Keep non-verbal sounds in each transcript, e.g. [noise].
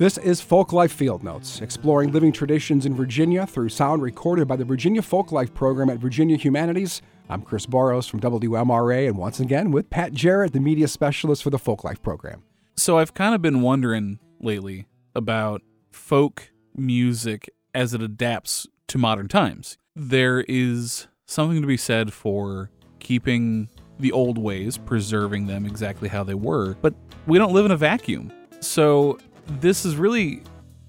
This is Folklife Fieldnotes, exploring living traditions in Virginia through sound recorded by the Virginia Folklife Program at Virginia Humanities. I'm Chris Boros from WMRA, and once again with Pat Jarrett, the media specialist for the Folklife Program. So I've kind of been wondering lately about folk music as it adapts to modern times. There is something to be said for keeping the old ways, preserving them exactly how they were, but we don't live in a vacuum. So this has really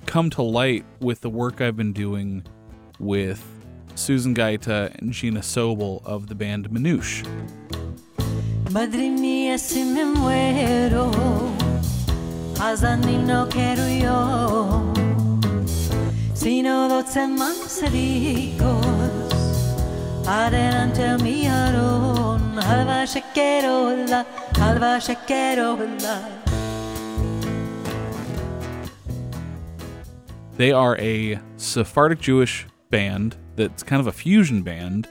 come to light with the work I've been doing with Susan Gaeta and Gina Sobel of the band Manouche. Madre mía, si me muero, no quiero yo, doce adelante halva halva They are a Sephardic Jewish band that's kind of a fusion band.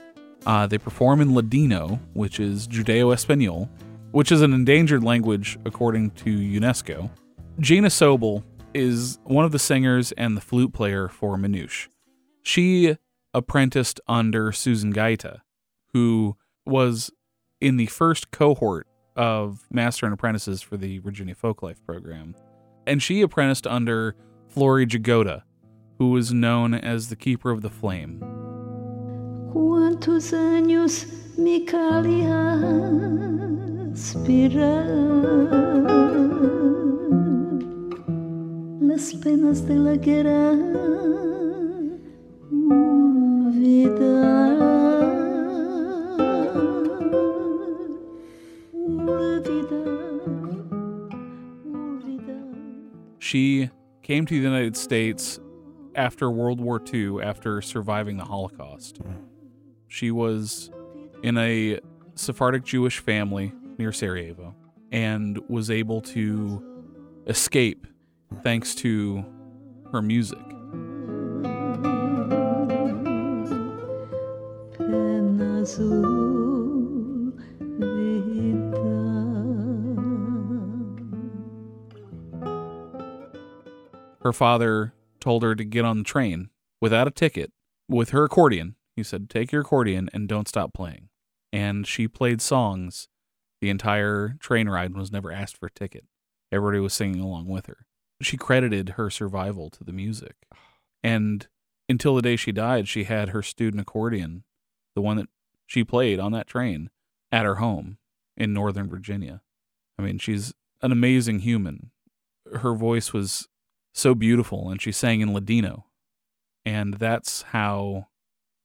Uh, they perform in Ladino, which is Judeo Espanol, which is an endangered language according to UNESCO. Gina Sobel is one of the singers and the flute player for Manouche. She apprenticed under Susan Gaeta, who was in the first cohort of Master and Apprentices for the Virginia Folklife program. And she apprenticed under Flory Jagoda, who was known as the Keeper of the Flame. ¿Cuántos años mi las penas de la guerra She came to the United States after World War II, after surviving the Holocaust. Mm. She was in a Sephardic Jewish family near Sarajevo and was able to escape thanks to her music. Her father told her to get on the train without a ticket with her accordion. He said, Take your accordion and don't stop playing. And she played songs the entire train ride was never asked for a ticket. Everybody was singing along with her. She credited her survival to the music. And until the day she died, she had her student accordion, the one that she played on that train, at her home in Northern Virginia. I mean, she's an amazing human. Her voice was so beautiful, and she sang in Ladino, and that's how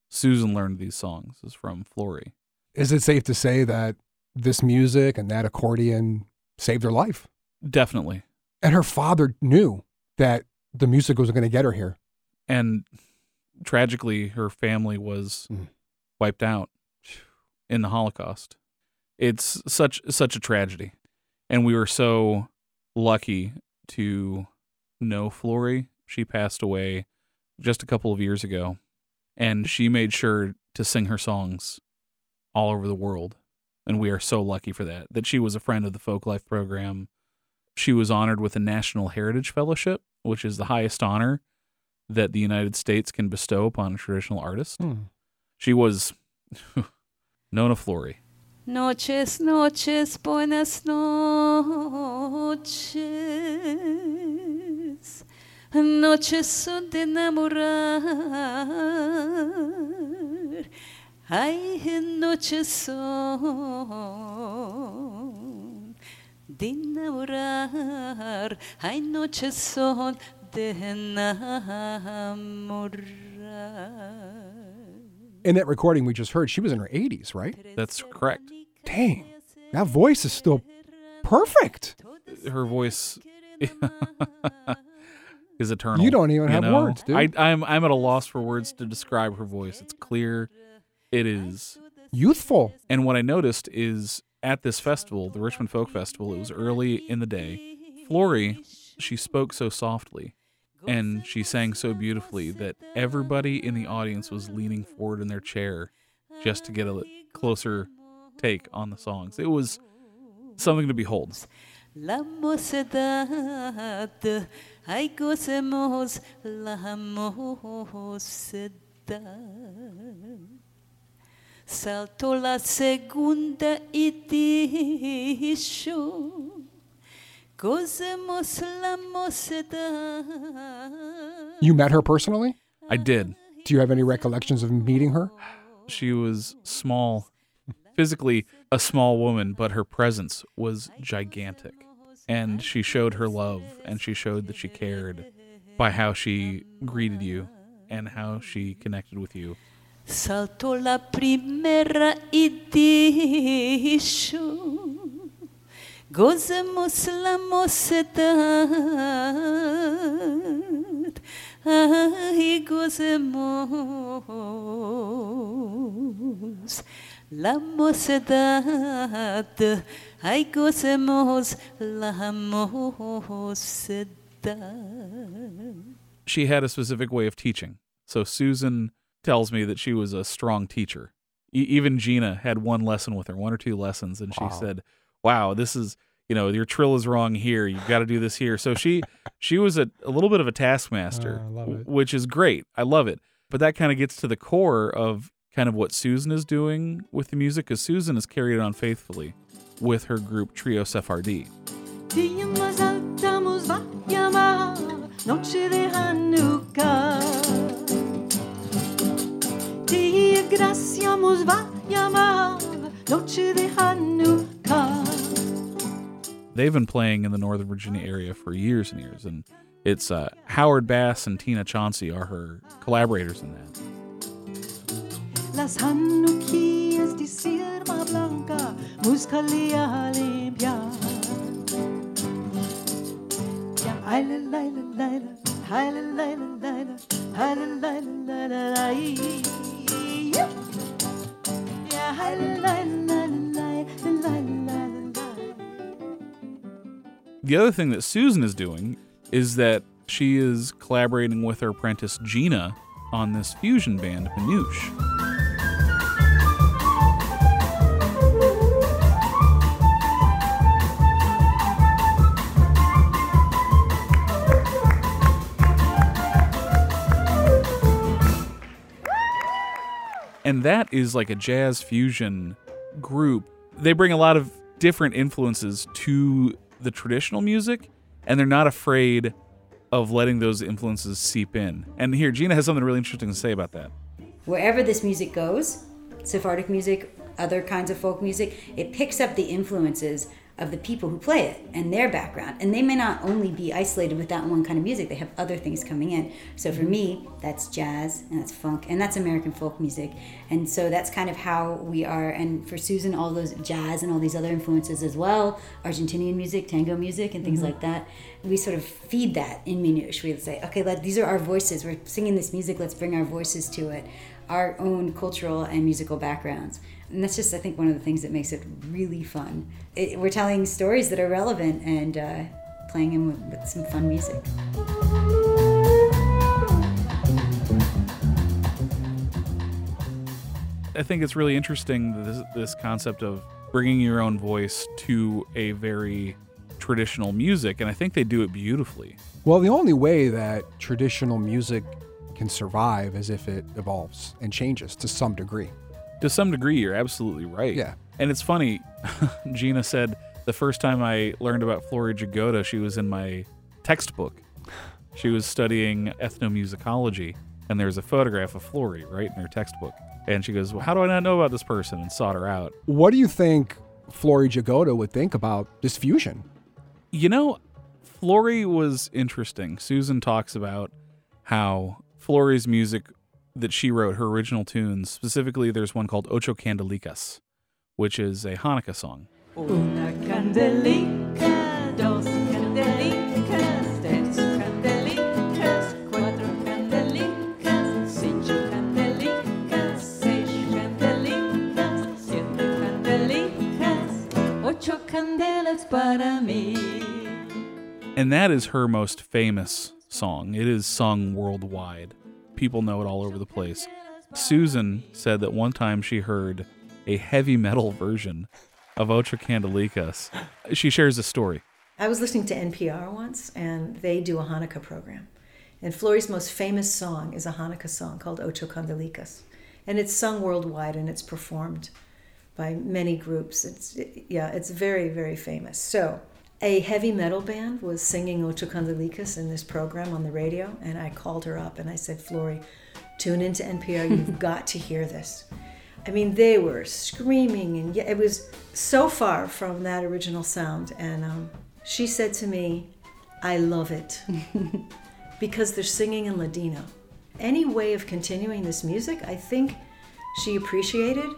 Susan learned these songs is from Flory. Is it safe to say that this music and that accordion saved her life? Definitely. And her father knew that the music was going to get her here. And tragically, her family was mm. wiped out in the Holocaust. It's such such a tragedy, and we were so lucky to know Flory. She passed away just a couple of years ago, and she made sure to sing her songs all over the world. And we are so lucky for that. That she was a friend of the Folklife program. She was honored with a National Heritage Fellowship, which is the highest honor that the United States can bestow upon a traditional artist. Hmm. She was [laughs] Nona Flory. Noches, noches, buenas noches. Noches son de enamorar. Ay, noches son de enamorar. Ay, noches son de enamorar. In that recording we just heard, she was in her 80s, right? That's correct. Dang, that voice is still perfect. Her voice [laughs] is eternal. You don't even you have know? words, dude. I, I'm I'm at a loss for words to describe her voice. It's clear. It is youthful. And what I noticed is at this festival, the Richmond Folk Festival, it was early in the day. Flory, she spoke so softly and she sang so beautifully that everybody in the audience was leaning forward in their chair just to get a closer take on the songs. It was something to behold. La mocedad. Ay, gocemos la mocedad. Saltó la segunda y dijo, gocemos la mocedad. You met her personally? I did. Do you have any recollections of meeting her? She was small, physically a small woman, but her presence was gigantic. And she showed her love and she showed that she cared by how she greeted you and how she connected with you. Saltó la primera gocemos la mocedad, ay, gocemos la mocedad, ay, gocemos la. She had a specific way of teaching. So Susan tells me that she was a strong teacher. E- even Gina had one lesson with her, one or two lessons, and she Wow. said, "Wow, this is you know your trill is wrong here. You've got to do this here." So she [laughs] she was a, a little bit of a taskmaster, Uh, I love w- which is great. I love it. But that kind of gets to the core of kind of what Susan is doing with the music, because Susan has carried it on faithfully with her group Trio Sefardi. They've been playing in the Northern Virginia area for years and years, and it's uh, Howard Bass and Tina Chancey are her collaborators in that decir, ma blanca, limpia. Ya, aile, laile, laile, aile, laile, laile, aile, laile, laile, laile, laile. The other thing that Susan is doing is that she is collaborating with her apprentice Gina on this fusion band, Manouche. And that is like a jazz fusion group. They bring a lot of different influences to the traditional music, and they're not afraid of letting those influences seep in. And here, Gina has something really interesting to say about that. wherever this music goes, Sephardic music, other kinds of folk music, it picks up the influences of the people who play it and their background. And they may not only be isolated with that one kind of music, they have other things coming in. So for me, that's jazz and that's funk and that's American folk music. And so that's kind of how we are. And for Susan, all those jazz and all these other influences as well, Argentinian music, tango music, and things mm-hmm. like that. We sort of feed that in Minush. We say, okay, let, these are our voices. We're singing this music. Let's bring our voices to it our own cultural and musical backgrounds. And that's just, I think, one of the things that makes it really fun. It, we're telling stories that are relevant and uh, playing them with, with some fun music. I think it's really interesting this, this concept of bringing your own voice to a very traditional music, and I think they do it beautifully. Well, the only way that traditional music can survive is if it evolves and changes to some degree. To some degree, you're absolutely right. Yeah. And it's funny, [laughs] Gina said the first time I learned about Flory Jagoda, she was in my textbook. She was studying ethnomusicology, and there's a photograph of Flory right in her textbook. And she goes, Well, how do I not know about this person? And sought her out. What do you think Flory Jagoda would think about this fusion? You know, Flory was interesting. Susan talks about how Flory's music that she wrote, her original tunes, specifically, there's one called Ocho Candelicas, which is a Hanukkah song. Una candelica, dos candelicas, tres candelicas, cuatro candelicas, cinco candelicas, seis candelicas, siete candelicas, ocho candelas para mí. And that is her most famous song. It is sung worldwide. People know it all over the place. Susan said that one time she heard a heavy metal version of Ocho Candelicas. She shares a story. I was listening to NPR once, and they do a Hanukkah program. And Flory's most famous song is a Hanukkah song called Ocho Candelicas. And it's sung worldwide and it's performed by many groups. It's, yeah, it's very, very famous. So, a heavy metal band was singing Ocho Candelitas in this program on the radio, and I called her up and I said, Flory, tune into NPR. You've [laughs] got to hear this. I mean, they were screaming, and it was so far from that original sound. And um, she said to me, I love it [laughs] because they're singing in Ladino. Any way of continuing this music, I think she appreciated.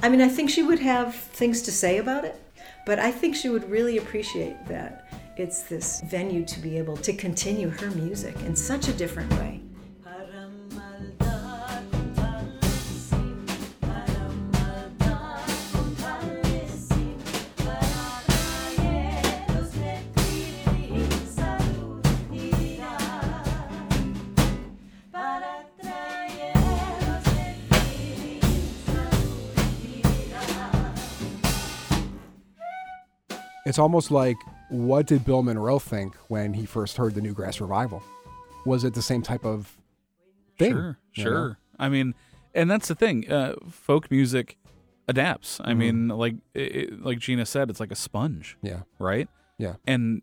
I mean, I think she would have things to say about it, but I think she would really appreciate that it's this venue to be able to continue her music in such a different way. It's almost like what did Bill Monroe think when he first heard the New Grass Revival? Was it the same type of thing? Sure, sure. know? I mean, and that's the thing. Uh, folk music adapts. Mm-hmm. I mean, like it, like Gina said, it's like a sponge, Yeah. right? Yeah. And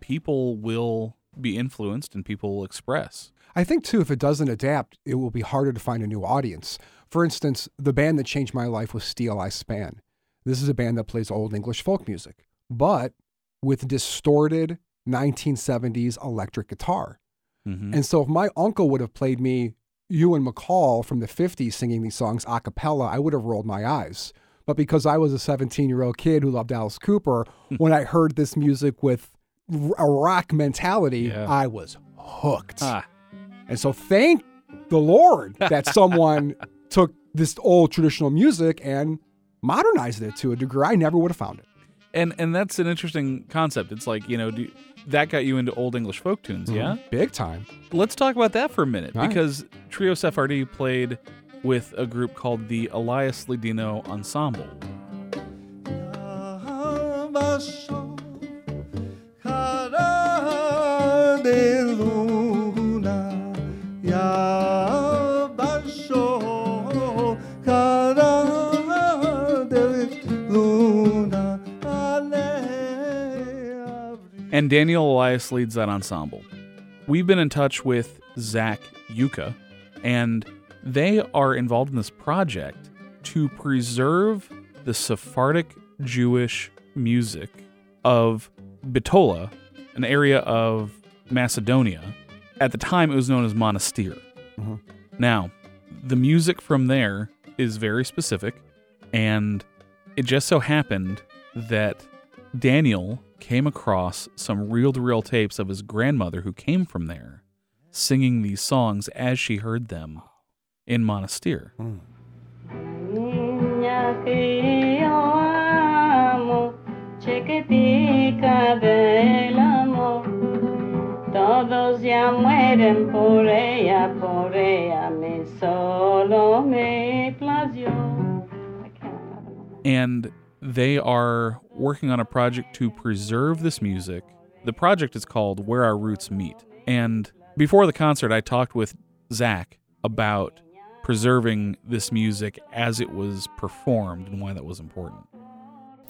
people will be influenced, and people will express. I think too, if it doesn't adapt, it will be harder to find a new audience. For instance, the band that changed my life was Steeleye Span. This is a band that plays old English folk music, but with distorted 1970s electric guitar. Mhm. And so if my uncle would have played me Ewan MacColl from the 50s singing these songs a cappella, I would have rolled my eyes. But because I was a 17 year old kid who loved Alice Cooper, when I heard this music with a rock mentality, Yeah. I was hooked. Ah, And so thank the Lord that [laughs] someone took this old traditional music and modernized it to a degree I never would have found it. And and that's an interesting concept. It's like you know, do, that got you into old English folk tunes, mm-hmm. yeah. Big time. Let's talk about that for a minute All right. because Trio Sefardi played with a group called the Elias Ladino Ensemble. Uh-huh, And Daniel Elias leads that ensemble. We've been in touch with Zach Yuka, and they are involved in this project to preserve the Sephardic Jewish music of Bitola, an area of Macedonia. At the time, it was known as Monastir. Mhm. Now, the music from there is very specific, and it just so happened that Daniel came across some reel to reel tapes of his grandmother who came from there singing these songs as she heard them in Monastir. Niña que yo amo, chiquitica del amor. Todos ya mueren por ella, por ella, me solo me plació. I can't remember. And they are working on a project to preserve this music. The project is called Where Our Roots Meet. And before the concert, I talked with Zach about preserving this music as it was performed and why that was important.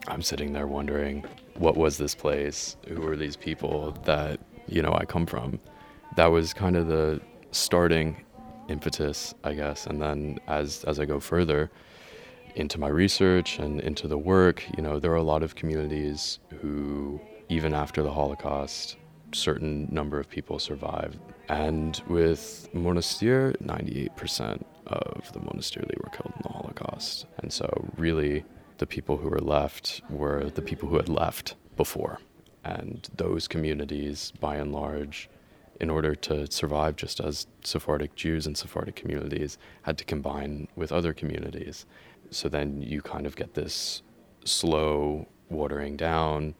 I'm sitting there wondering, what was this place? Who were these people that, you know, I come from? That was kind of the starting impetus, I guess. And then as, as I go further into my research and into the work, you know, there are a lot of communities who, even after the Holocaust, certain number of people survived. And with Monastir, 98% of the Monastirli were killed in the Holocaust. And so, really, the people who were left were the people who had left before. And those communities, by and large, in order to survive just as Sephardic Jews and Sephardic communities, had to combine with other communities. So then you kind of get this slow watering down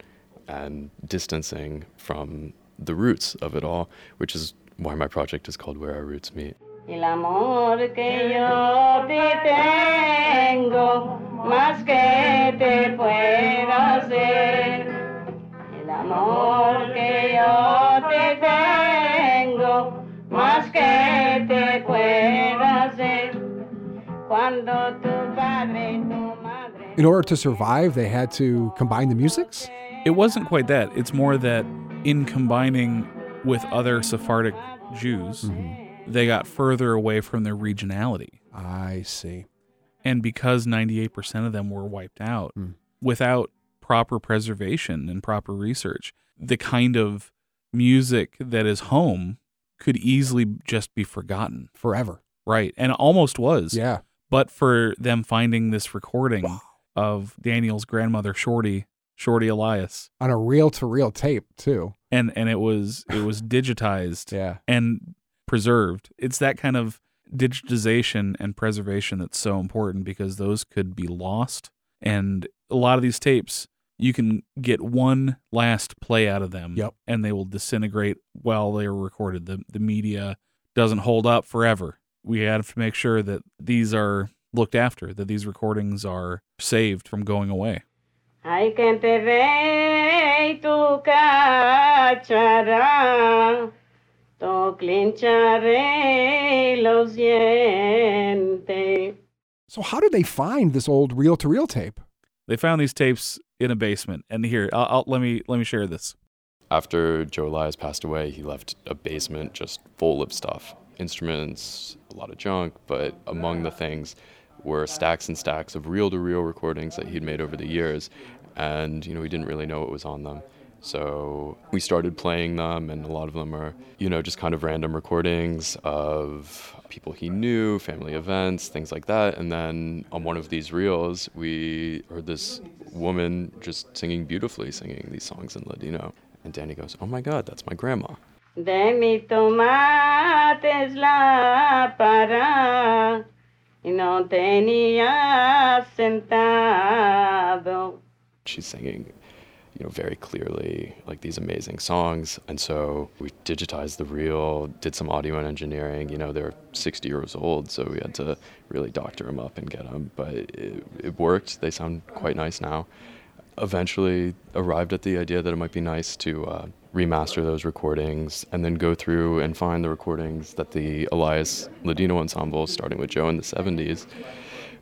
and distancing from the roots of it all, which is why my project is called Where Our Roots Meet. El amor que yo te tengo, más que te. El amor que yo te tengo, más que te. Cuando tu In order to survive, they had to combine the musics? It wasn't quite that. It's more that in combining with other Sephardic Jews, they got further away from their regionality. I see. And because 98% of them were wiped out Mm. without proper preservation and proper research, the kind of music that is home could easily just be forgotten. Forever. Right. And almost was. Yeah. But for them finding this recording of Daniel's grandmother, Shorty, Shorty Elias, On a reel to reel tape, too. and and it was it was [laughs] digitized Yeah. and preserved. It's that kind of digitization and preservation that's so important because those could be lost. And a lot of these tapes, you can get one last play out of them, Yep. and they will disintegrate while they are recorded. The the media doesn't hold up forever. We have to make sure that these are looked after, that these recordings are saved from going away. Hay quien te ve y tu cachará, tu clincharé los dientes. So, how did they find this old reel to reel tape? They found these tapes in a basement, and here, I'll, I'll, let me let me share this. After Joe Elias passed away, he left a basement just full of stuff instruments, a lot of junk, but among the things were stacks and stacks of reel to reel recordings that he'd made over the years. And, you know, we didn't really know what was on them. So we started playing them, and a lot of them are, you know, just kind of random recordings of people he knew, family events, things like that. And then on one of these reels, we heard this woman just singing beautifully, singing these songs in Ladino. And Danny goes, Oh my God, that's my grandma. Tomates la para She's singing, you know, very clearly like these amazing songs. And so we digitized the reel, did some audio and engineering. You know, they're 60 years old, so we had to really doctor them up and get them. But it, it worked. They sound quite nice now. Eventually arrived at the idea that it might be nice to uh, remaster those recordings and then go through and find the recordings that the Elias Ladino Ensemble, starting with Joe in the 70s,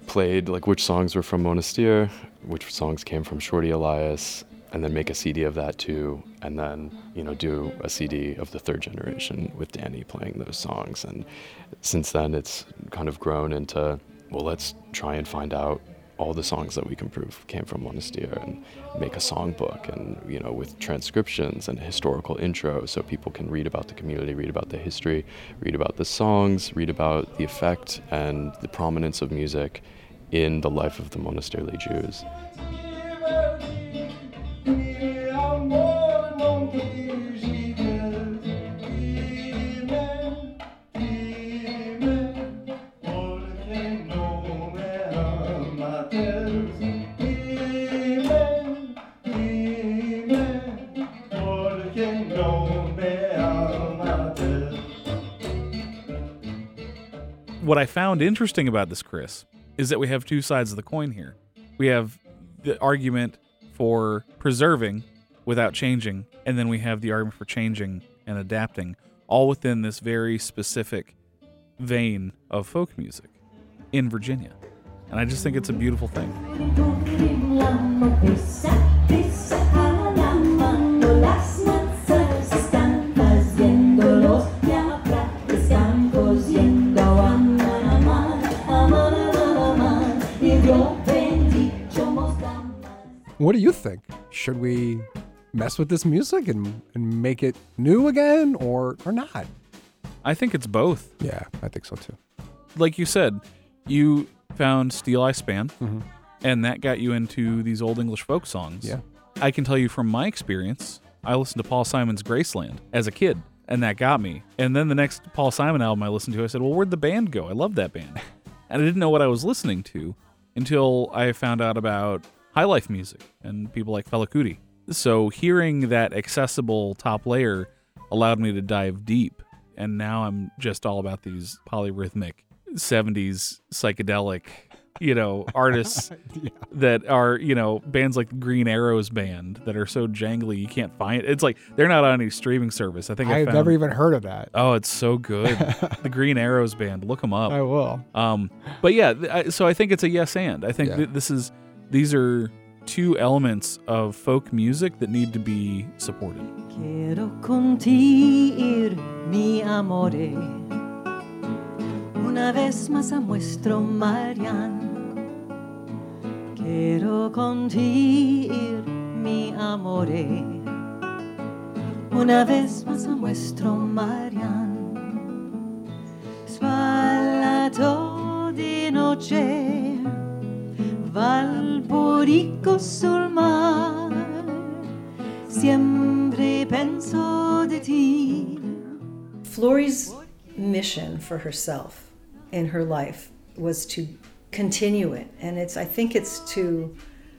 played like which songs were from Monastir, which songs came from Shorty Elias, and then make a CD of that too, and then you know do a CD of the third generation with Danny playing those songs. And since then, it's kind of grown into well, let's try and find out all the songs that we can prove came from Monastir and make a songbook and you know with transcriptions and historical intro so people can read about the community read about the history read about the songs read about the effect and the prominence of music in the life of the Monastirli Jews found interesting about this, Chris, is that we have two sides of the coin here. We have the argument for preserving without changing, and then we have the argument for changing and adapting, all within this very specific vein of folk music in Virginia. And I just think it's a beautiful thing. What do you think? Should we mess with this music and, and make it new again or, or not? I think it's both. Yeah, I think so too. Like you said, you found Steeleye Span, Mhm. and that got you into these old English folk songs. Yeah. I can tell you from my experience, I listened to Paul Simon's Graceland as a kid, and that got me. And then the next Paul Simon album I listened to, I said, Well, where'd the band go? I love that band. [laughs] and I didn't know what I was listening to until I found out about high life music and people like Fela Kuti. So hearing that accessible top layer allowed me to dive deep. And now I'm just all about these polyrhythmic 70s psychedelic you know, [laughs] artists that are, you know, bands like the Green Arrows band that are so jangly you can't find It's like they're not on any streaming service. I think I've never even heard of that. Oh, it's so good. [laughs] the Green Arrows band. Look them up. I will. Um, but yeah, th- I- so I think it's a yes and. I think Yeah. th- this is these are two elements of folk music that need to be supported. Quiero contigo, mi amore, una vez más a Marian. Quiero contigo, mi amore, una vez más a Marian. Di noche, Valporico sul penso ti. Flory's mission for herself in her life was to continue it, and it's I think it's to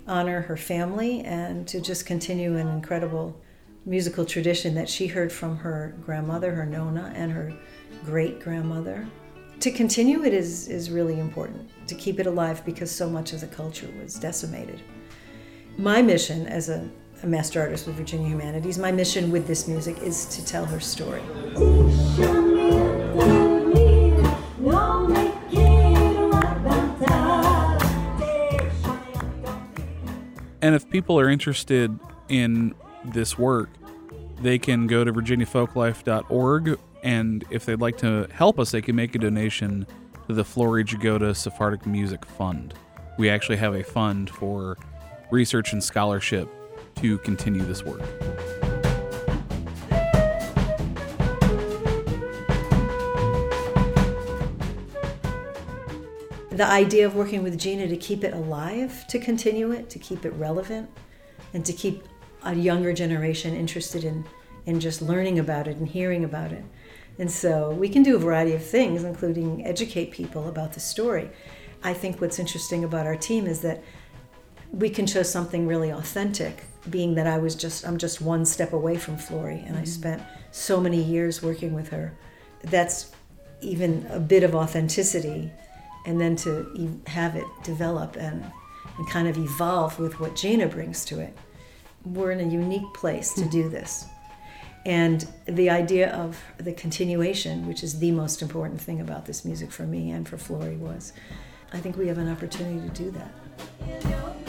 honor her family and to just continue an incredible musical tradition that she heard from her grandmother, her nona, and her great grandmother. To continue it is is really important to keep it alive because so much of the culture was decimated. My mission as a, a master artist with Virginia Humanities, my mission with this music is to tell her story. And if people are interested in this work, they can go to virginiafolklife.org and if they'd like to help us, they can make a donation to the Flory Jagoda Sephardic Music Fund. We actually have a fund for research and scholarship to continue this work. the idea of working with Gina to keep it alive, to continue it, to keep it relevant, and to keep a younger generation interested in, in just learning about it and hearing about it. And so we can do a variety of things, including educate people about the story. I think what's interesting about our team is that we can show something really authentic, being that I was just I'm just one step away from Flory and I mm-hmm. spent so many years working with her. That's even a bit of authenticity and then to have it develop and, and kind of evolve with what Gina brings to it. We're in a unique place to mm-hmm. do this. And the idea of the continuation, which is the most important thing about this music for me and for Flory, was I think we have an opportunity to do that.